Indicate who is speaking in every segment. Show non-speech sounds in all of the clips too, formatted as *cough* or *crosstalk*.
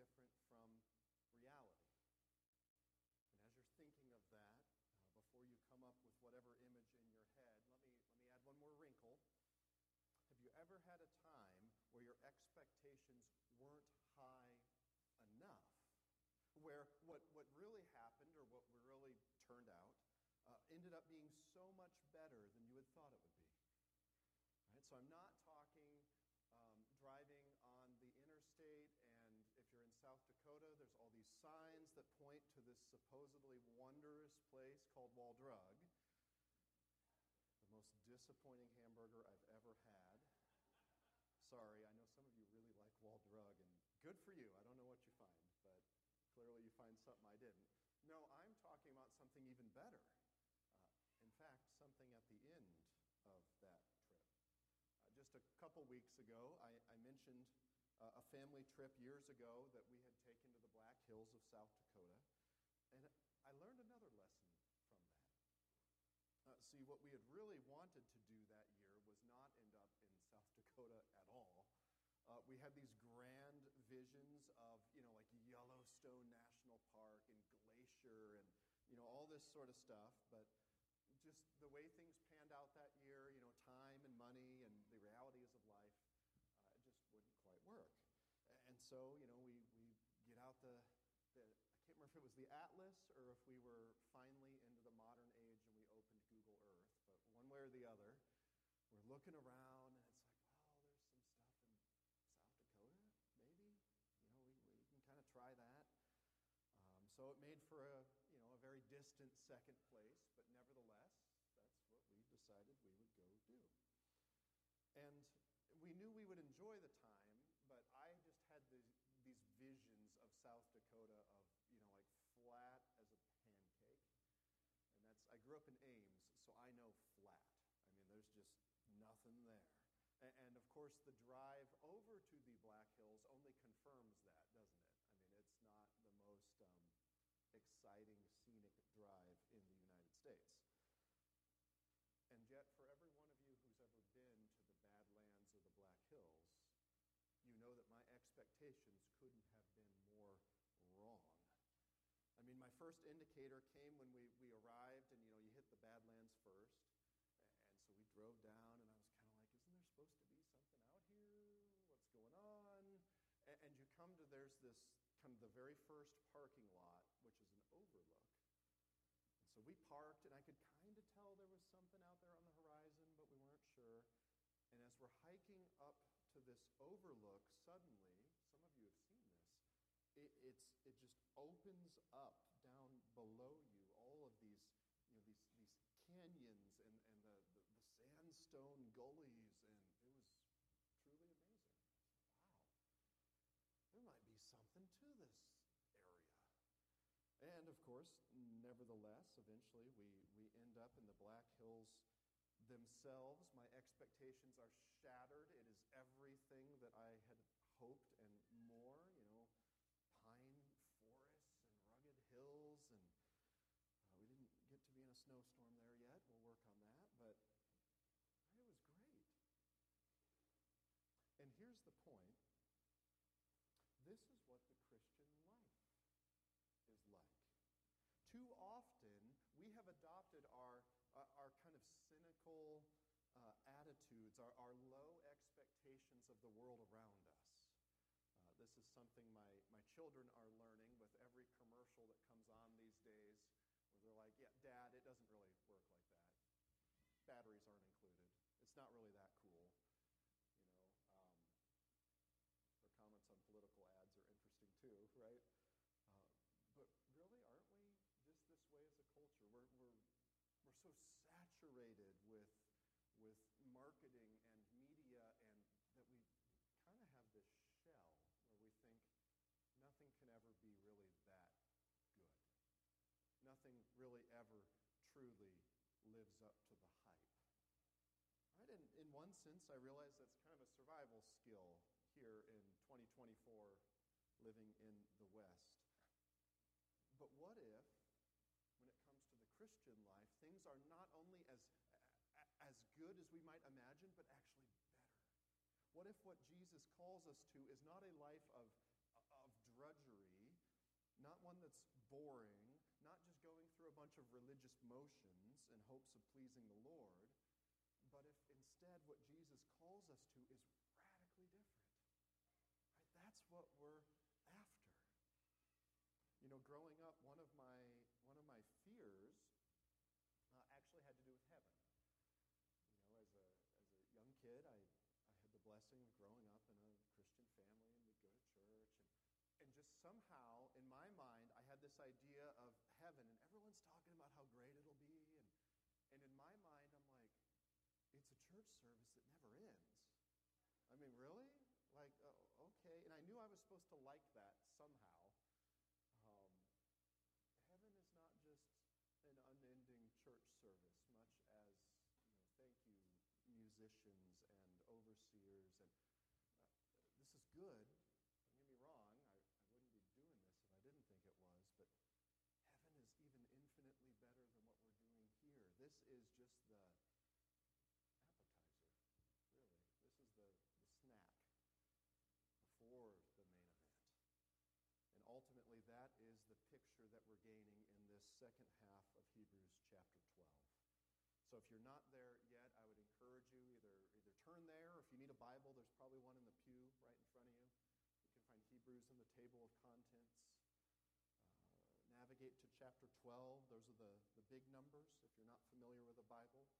Speaker 1: different from reality. And as you're thinking of that, uh, before you come up with whatever image in your head, let me, let me add one more wrinkle. Have you ever had a time where your expectations weren't high enough? Where what, what really happened or what really turned out uh, ended up being so much better than you had thought it would be? Right? So I'm not talking um, driving on the interstate, and if you're in South Dakota, there's all these signs that point to this supposedly wondrous place called Wall Drug. The most disappointing hamburger I've ever had. Sorry, I know some of you really like Wall Drug, and good for you. I don't know what you find, but clearly you find something I didn't. No, I'm talking about something even better. Uh, in fact, something at the end of that uh, just a couple weeks ago, I, I mentioned uh, a family trip years ago that we had taken to the Black Hills of South Dakota. And I learned another lesson from that. Uh, see, what we had really wanted to do that year was not end up in South *laughs* Dakota at all. Uh, we had these grand visions of, you know, like Yellowstone National Park and Glacier and, you know, all this sort of stuff. But just the way things panned out that year, you time and money and the realities of life, uh, it just wouldn't quite work. And so, you know, we, we get out the, the, I can't remember if it was the Atlas or if we were finally into the modern age and we opened Google Earth, but one way or the other, we're looking around and it's like, well, there's some stuff in South Dakota, maybe. You know, we, we can kind of try that. Um, so it made for a, you know, a very distant second place, but nevertheless, that's what we decided we would go do. And we knew we would enjoy the time, but I just had these, these visions of South Dakota of, you know, like flat as a pancake. And that's, I grew up in Ames, so I know flat. I mean, there's just nothing there. And, and of course, the drive over to the Black Hills only confirms that, doesn't it? I mean, it's not the most um, exciting, scenic drive in the United States. And yet, for every one of you who's ever been to the Badlands or the Black Hills, you know that my expectations couldn't have been more wrong. I mean, my first indicator came when we, we arrived, and you know, you hit the Badlands first. And so we drove down, and I was kind of like, isn't there supposed to be something out here? What's going on? And you come to, there's this kind of the very first parking lot, which is an overlook. And so we parked, and I could kind of tell there was something out there on the horizon, but we weren't sure. And as we're hiking up to this overlook, suddenly, some of you have seen this, it, it's, it just opens up down below you, all of these, you know, these, these canyons and, and the, the, the sandstone gullies, and it was truly amazing there might be something to this area. And of course, nevertheless, eventually we, we end up in the Black Hills themselves. My expectations are shattered. It is everything that I had hoped and more, you know, pine forests and rugged hills. And uh, we didn't get to be in a snowstorm there yet. We'll work on that. But it was great. And here's the point this is what the Christian life is like. Too often, we have adopted our, uh, our kind of uh, attitudes, our, our low expectations of the world around us. Uh, this is something my, my children are learning with every commercial that comes on these days, where they're like, Yeah, Dad, it doesn't really work like that. Batteries aren't included. It's not really that cool. You know, um, their comments on political ads are interesting too, right? Uh, but really, aren't we just this way as a culture? We're, we're, we're so saturated with, with marketing and media and that we kind of have this shell where we think nothing can ever be really that good. Nothing really ever truly lives up to the hype. Right? And in one sense, I realize that's kind of a survival skill here in 2024 living in the West. But what if, when it comes to the Christian life, things are not only as, as good as we might imagine, but actually better? What if what Jesus calls us to is not a life of, of drudgery, not one that's boring, not just going through a bunch of religious motions in hopes of pleasing the Lord, but if instead what Jesus calls us to is radically different. Right? That's what we're after. You know, growing up, one of my, one of my fears uh, actually had to do with heaven. You know, as a, as a young kid, I, I had the blessing of growing up in a Christian family and we'd go to church. And, and just somehow, in my mind, I had this idea of heaven, and everyone's talking about how great it'll be. And, and in my mind, I'm like, it's a church service that never ends. I mean, really? Like, uh, okay. And I knew I was supposed to like that somehow. Um, heaven is not just an unending church service, much as, you know, thank you, musicians and overseers. And uh, this is good. Don't get me wrong. I, I wouldn't be doing this if I didn't think it was. But heaven is even infinitely better than what we're doing here. This is just the appetizer, really. This is the, the snack before the main event. And ultimately, that is the picture that we're gaining in this second half of Hebrews chapter 12. So if you're not there yet, I would encourage you either, either turn there, or if you need a Bible, there's probably one in the pew right in front of you. You can find Hebrews in the table of contents. Uh, navigate to chapter 12. Those are the, the big numbers if you're not familiar with the Bible.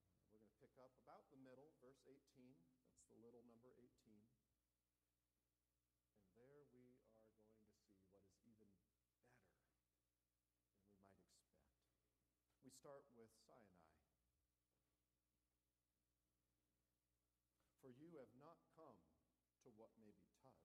Speaker 1: Uh, we're going to pick up about the middle, verse 18. That's the little number 18. And there we are going to see what is even better than we might expect. We start with Sinai. For you have not come to what may be touched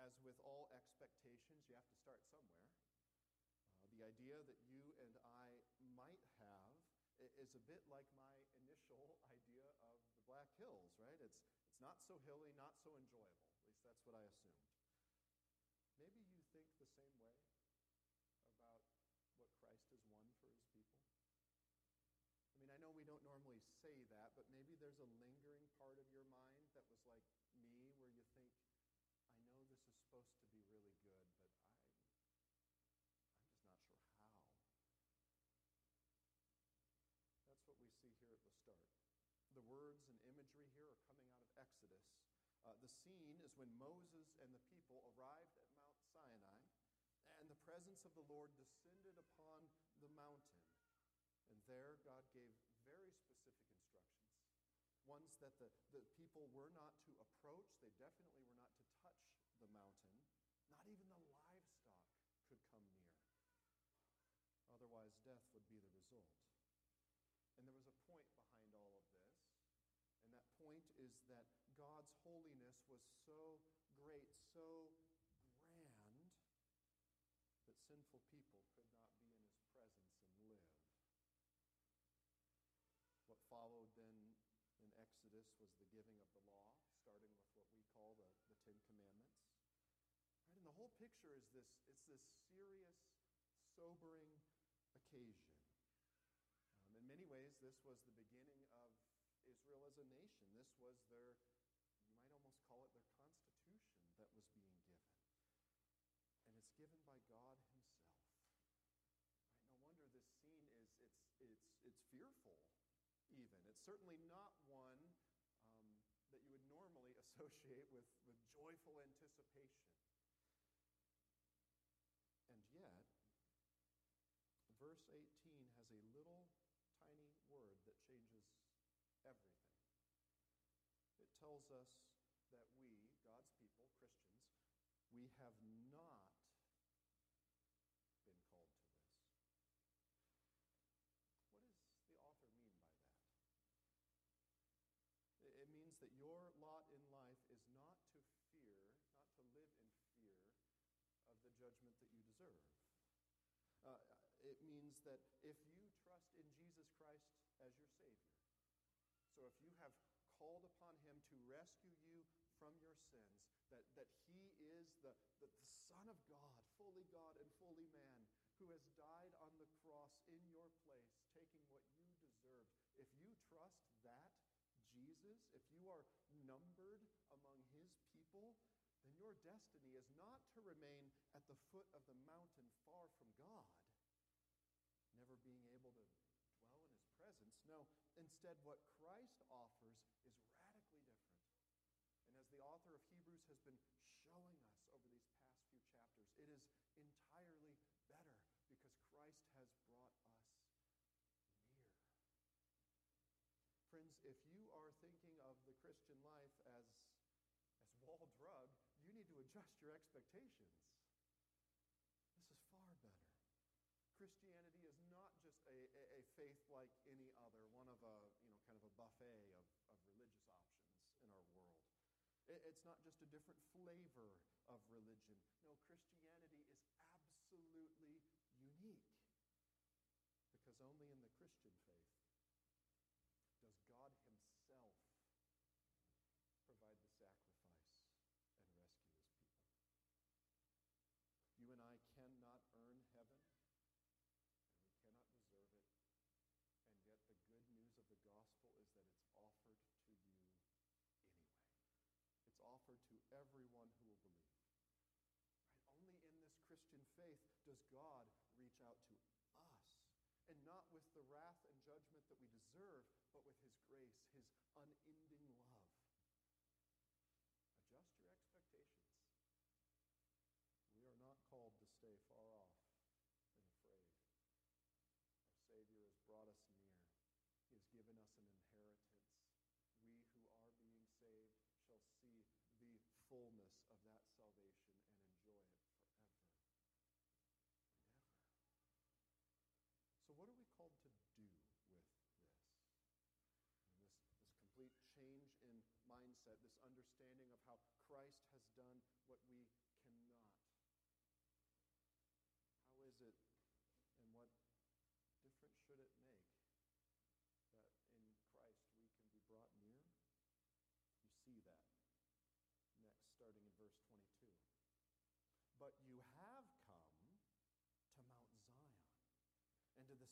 Speaker 1: as with all expectations, you have to start somewhere. Uh, the idea that you and I might have is a bit like my initial *laughs* idea of the Black Hills, right? It's, it's not so hilly, not so enjoyable. At least that's what I assumed. Maybe you think the same way about what Christ has won for his people. I mean, I know we don't normally say that, but maybe there's a lingering part of your mind that was like me, where you think, I know this is supposed to be really good, but I, I'm just not sure how. That's what we see here at the start. The words and imagery here are coming out of Exodus. Uh, the scene is when Moses and the people arrived at Mount Sinai, and the presence of the Lord descended upon the mountain. And there, God gave very specific instructions. Ones that the, the people were not to approach, they definitely were not to touch the mountain. Not even the livestock could come near. Otherwise, death would be the result. And there was a point behind all of this. And that point is that God's holiness was so great, so grand, that sinful people could not be in his presence and live. What followed then in Exodus was the giving of the law, starting with what we call the, the Ten Commandments. The whole picture is this it's this serious, sobering occasion. Um, in many ways, this was the beginning of Israel as a nation. This was their, you might almost call it their constitution that was being given. And it's given by God Himself. Right? No wonder this scene is it's it's it's fearful even. It's certainly not one um, that you would normally *laughs* associate with, with joyful anticipation. changes everything. It tells us that we, God's people, Christians, we have not been called to this. What does the author mean by that? It means that your lot in life is not to fear, not to live in fear of the judgment that you deserve. Uh, it means that if you as your Savior, so if you have called upon Him to rescue you from your sins, that, that He is the, the, the Son of God, fully God and fully man, who has died on the cross in your place, taking what you deserved. If you trust that Jesus, if you are numbered among His people, then your destiny is not to remain at the foot of the mountain far from God, never being able to dwell in his presence. No, instead, what Christ offers is radically different. And as the author of Hebrews has been showing us over these past few chapters, it is entirely better because Christ has brought us near. Friends, if you are thinking of the Christian life as as wall drug, you need to adjust your expectations. This is far better. Christianity is not just a, a, a, faith like any other, one of a, you know, kind of a buffet of, of religious options in our world. It, it's not just a different flavor of religion. No, Christianity is absolutely unique because only in the Christian faith does God Himself provide the sacrifice and rescue his people. You and I cannot earn heaven, and we cannot deserve it. And yet, the good news of the gospel is that it's offered to you anyway. It's offered to everyone who will believe. Right? Only in this Christian faith does God reach out to us. And not with the wrath and judgment that we deserve, but with his grace, his unending love adjust your expectations. We are not called to stay far off and afraid. Our Savior has brought us near. He has given us an inheritance. We who are being saved shall see the fullness of that salvation and enjoy it forever and ever. So, what are we called to do with this? And this complete change in mindset, this understanding of how Christ has done what we cannot. How is it and what difference should it make that in Christ we can be brought near? You see that next, starting in verse 22. But you have come to Mount Zion and to the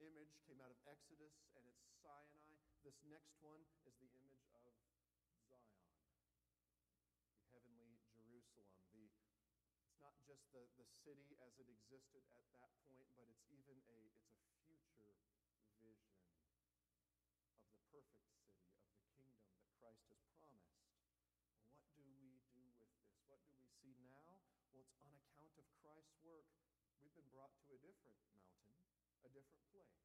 Speaker 1: image came out of Exodus and it's Sinai. This next one is the image of Zion, the heavenly Jerusalem. The, it's not just the, the city as it existed at that point, but it's even a, it's a future vision of the perfect city, of the kingdom that Christ has promised. What do we do with this? What do we see now? Well, it's on account of Christ's work. We've been brought to a different mountain a different place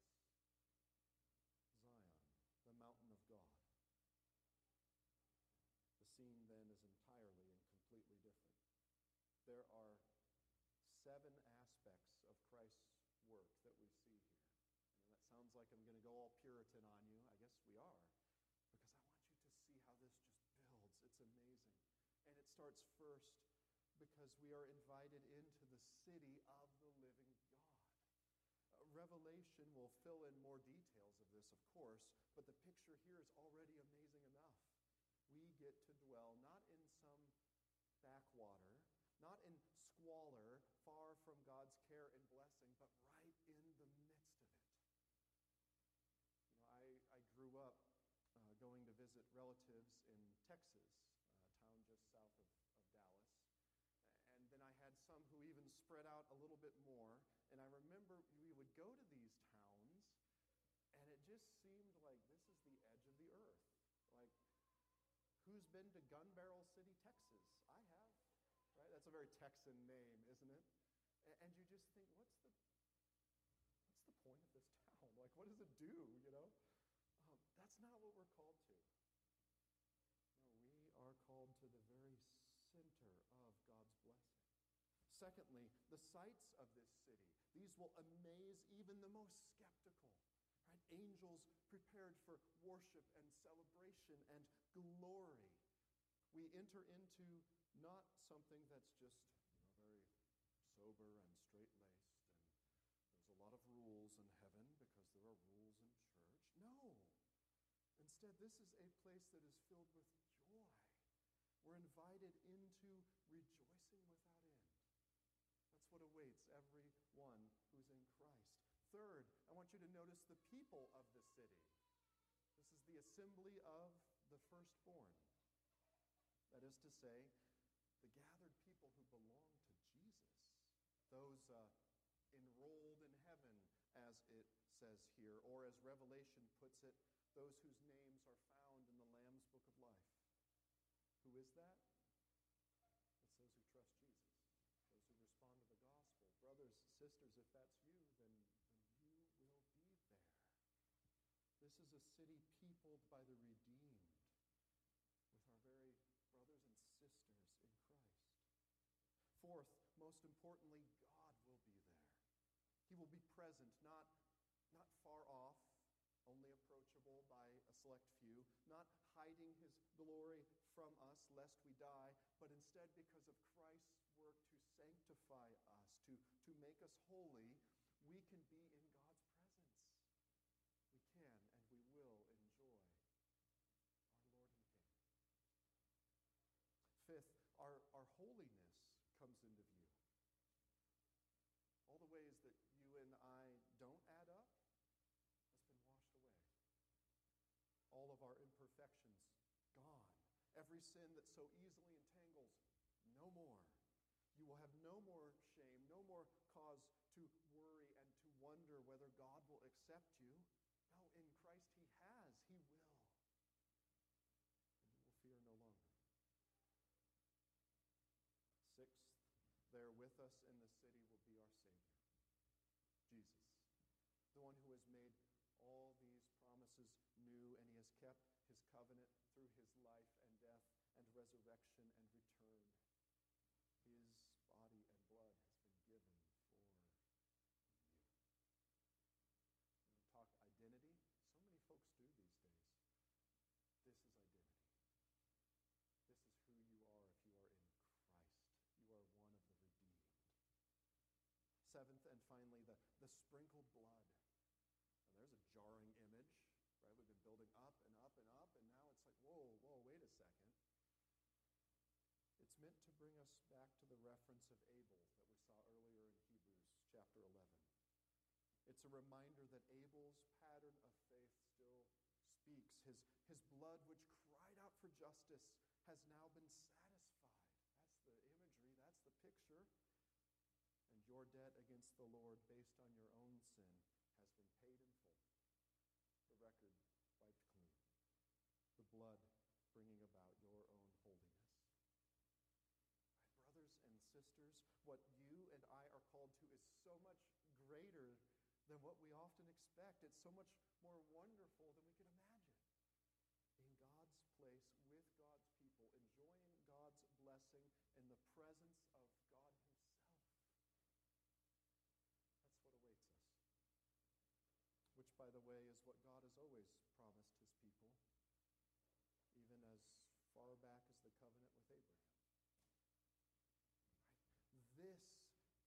Speaker 1: Zion, the mountain of God. The scene then is entirely and completely different. There are seven aspects of Christ's work that we see here. And that sounds like I'm going to go all Puritan on you. I guess we are. Because I want you to see how this just builds. It's amazing. And it starts first because we are invited into the city of the living. Revelation will fill in more details of this, of course, but the picture here is already amazing enough. We get to dwell not in some backwater, not in squalor, far from God's care and blessing, but right in the midst of it. You know, I, I grew up uh, going to visit relatives in Texas, a town just south of, of Dallas. And then I had some who even spread out a little bit more. And I remember go to these towns, and it just seemed like this is the edge of the earth. Like, who's been to Gun Barrel City, Texas? I have. Right? That's a very Texan name, isn't it? And you just think, what's the, what's the point of this town? Like, what does it do, you know? Um, that's not what we're called to. No, we are called to the very center of God's blessing. Secondly, the sights of this city. These will amaze even the most skeptical. Right? Angels prepared for worship and celebration and glory. We enter into not something that's just you know, very sober and straight laced and there's a lot of rules in heaven because there are rules in church. No. Instead, this is a place that is filled with joy. We're invited into rejoicing without end. That's what awaits everyone who's in Christ. Third, I want you to notice the people of the city. This is the assembly of the firstborn. That is to say, the gathered people who belong to Jesus, those uh, enrolled in heaven, as it says here, or as Revelation puts it, those whose names are found in the Lamb's book of life. Who is that? It's those who trust Jesus, those who respond to the gospel. Brothers, sisters, if that's you, then, then you will be there. This is a city peopled by the redeemed, with our very brothers and sisters in Christ. Fourth, most importantly, God will be there. He will be present, not, not far off, only approachable by a select few, not hiding his glory from us lest we die, but instead because of Christ's work to sanctify us, to, to make us holy, we can be in God's presence. We can and we will enjoy our Lord and King. Fifth, our, our holiness comes into view. All the ways that you and I don't add up has been washed away. All of our imperfections gone. Every sin that so easily entangles, no more. You will have no more shame, no more cause to worry and to wonder whether God will accept you. No, in Christ He has, He will. And you will fear no longer. Sixth, there with us in the city will be our Savior, Jesus, the one who has made all these promises new, and he has kept his covenant through his life and death and resurrection and return. His body and blood has been given for you. you know, talk identity. So many folks do these days. This is identity. This is who you are if you are in Christ. You are one of the redeemed. Seventh and finally, the, sprinkled blood. And there's a jarring image, right? We've been building up and up and up, and now it's like, whoa, whoa, wait a second. It's meant to bring us back to the reference of Abel that we saw earlier in Hebrews chapter 11. It's a reminder that Abel's pattern of faith still speaks. His, his blood, which cried out for justice, has now been satisfied. That's the imagery, that's the picture. And your debt against the Lord, based on your own sin, has been paid in full. The record wiped clean. The blood bringing about your own holiness. My brothers and sisters, what you and I are called to is so much greater than what we often expect. It's so much more wonderful than we can imagine. In God's place, with God's people, enjoying God's blessing in the presence of God Himself. That's what awaits us which, by the way, is what God has always promised his people, even as far back as the covenant with Abraham. Right? This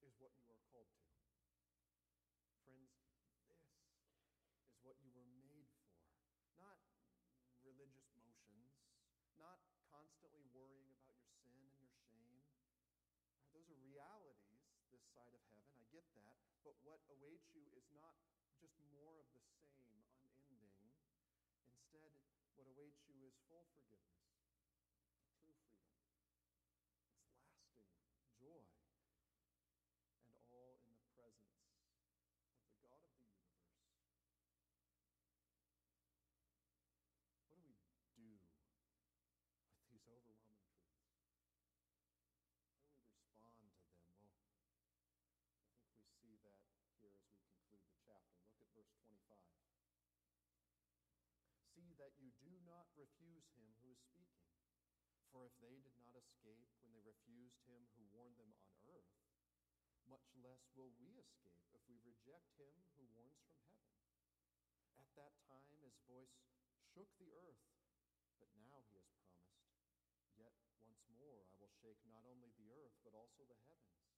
Speaker 1: is what you are called to. Friends, this is what you were made for. Not religious motions, not constantly worrying about your sin and your shame. Those are realities this side of heaven. I get that. But what awaits you is not just more of the same, unending. Instead, what awaits you is full forgiveness, true freedom. It's lasting joy, and all in the presence of the God of the universe. What do we do with these overwhelming truths? How do we respond to them? Well, that you do not refuse him who is speaking. For if they did not escape when they refused him who warned them on earth, much less will we escape if we reject him who warns from heaven. At that time his voice shook the earth, but now he has promised, Yet once more I will shake not only the earth, but also the heavens.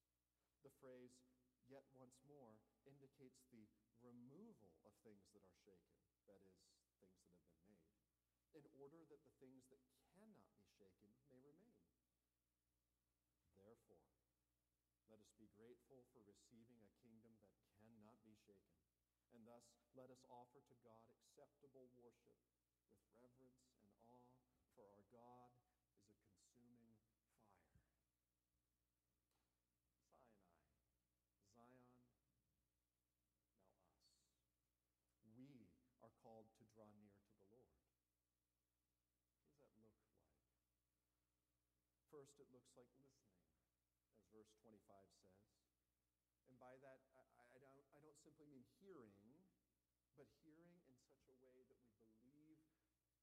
Speaker 1: The phrase, yet once more, indicates the removal of things that are shaken, that is, things that have been in order that the things that cannot be shaken may remain. Therefore, let us be grateful for receiving a kingdom that cannot be shaken. And thus, let us offer to God acceptable worship with reverence and awe, for our God is a consuming fire. Sinai, Zion, now us. We are called to draw near to the Lord. What does that look like? First, it looks like listening as verse 25 says. And by that, I, I, don't, I don't simply mean hearing, but hearing in such a way that we believe and respond.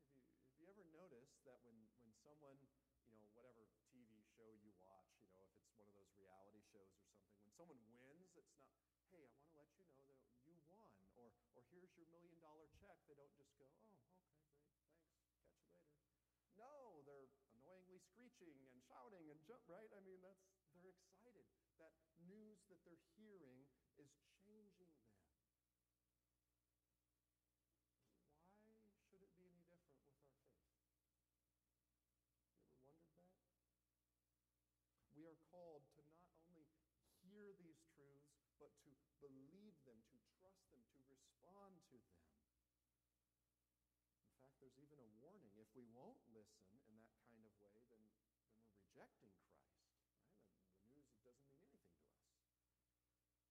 Speaker 1: Have you, have you ever noticed that when, when someone, you know, whatever TV show you watch, you know, if it's one of those reality shows or something, when someone wins, it's not, hey, I want to let you know that you won, or, or here's your million dollar check. They don't just go, oh, No, they're annoyingly screeching and shouting and jump, right? I mean, that's, they're excited. That news that they're hearing is changing them. Why should it be any different with our faith? You ever wondered that? We are called to not only hear these truths, but to believe them, to trust them, to respond to them. In fact, there's even a warning. If we won't listen in that kind of way, then, then we're rejecting Christ. Right? The news doesn't mean anything to us.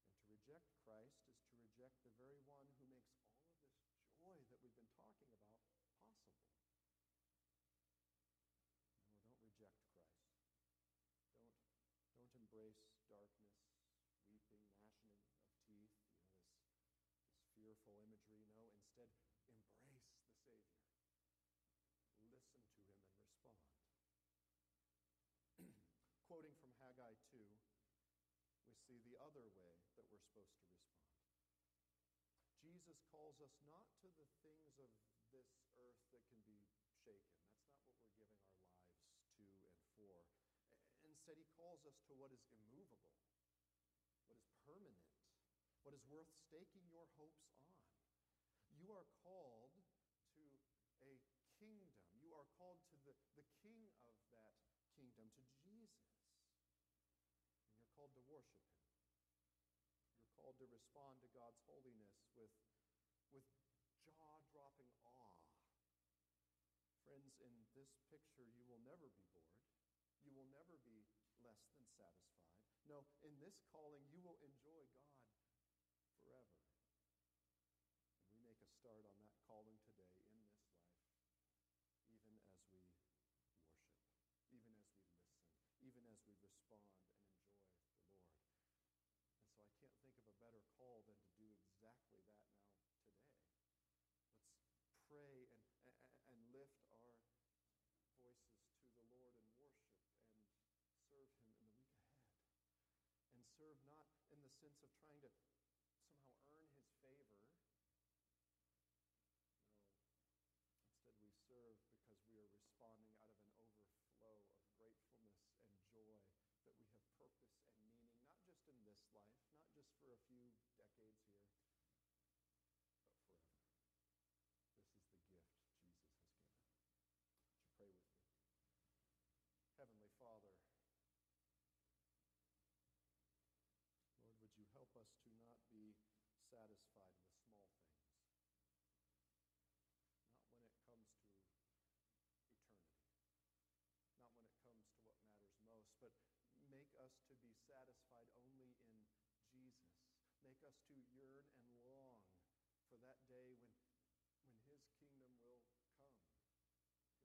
Speaker 1: And to reject Christ is to reject the very one who makes all of this joy that we've been talking about possible. No, don't reject Christ. Don't, don't embrace darkness, weeping, gnashing of teeth, you know, this, this fearful imagery. No, instead, Embrace the Savior. Listen to him and respond. Quoting from Haggai 2, we see the other way that we're supposed to respond. Jesus calls us not to the things of this earth that can be shaken. That's not what we're giving our lives to and for. Instead, he calls us to what is immovable, what is permanent, what is worth staking your hopes on. You are called to a kingdom. You are called to the, the king of that kingdom, to Jesus. And you're called to worship him. To respond to God's holiness with, with jaw dropping awe. Friends, in this picture, you will never be bored. You will never be less than satisfied. No, in this calling, you will enjoy God forever we make a start on that calling today in this life, even as we worship, even as we listen, even as we respond and enjoy the Lord. And so I can't think of a better call than to do exactly that now today. Let's pray and, and, and lift our voices to the Lord in worship and serve Him in the week ahead. And serve not in the sense of trying to somehow earn His favor No. Instead, we serve because we are responding out of an overflow of gratefulness and joy that we have purpose and meaning, not just in this life, not just for a few decades here, but forever. This is the gift Jesus has given. Would you pray with me? Heavenly Father, Lord, would you help us to not be satisfied with small things? Not when it comes to eternity, not when it comes to what matters most, but make us to be satisfied only in Jesus. Make us to yearn and long for that day when, when his kingdom will come.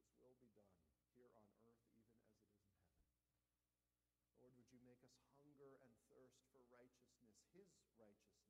Speaker 1: His will be done here on earth even as it is in heaven. Lord, would you make us hunger and thirst for righteousness, his righteousness,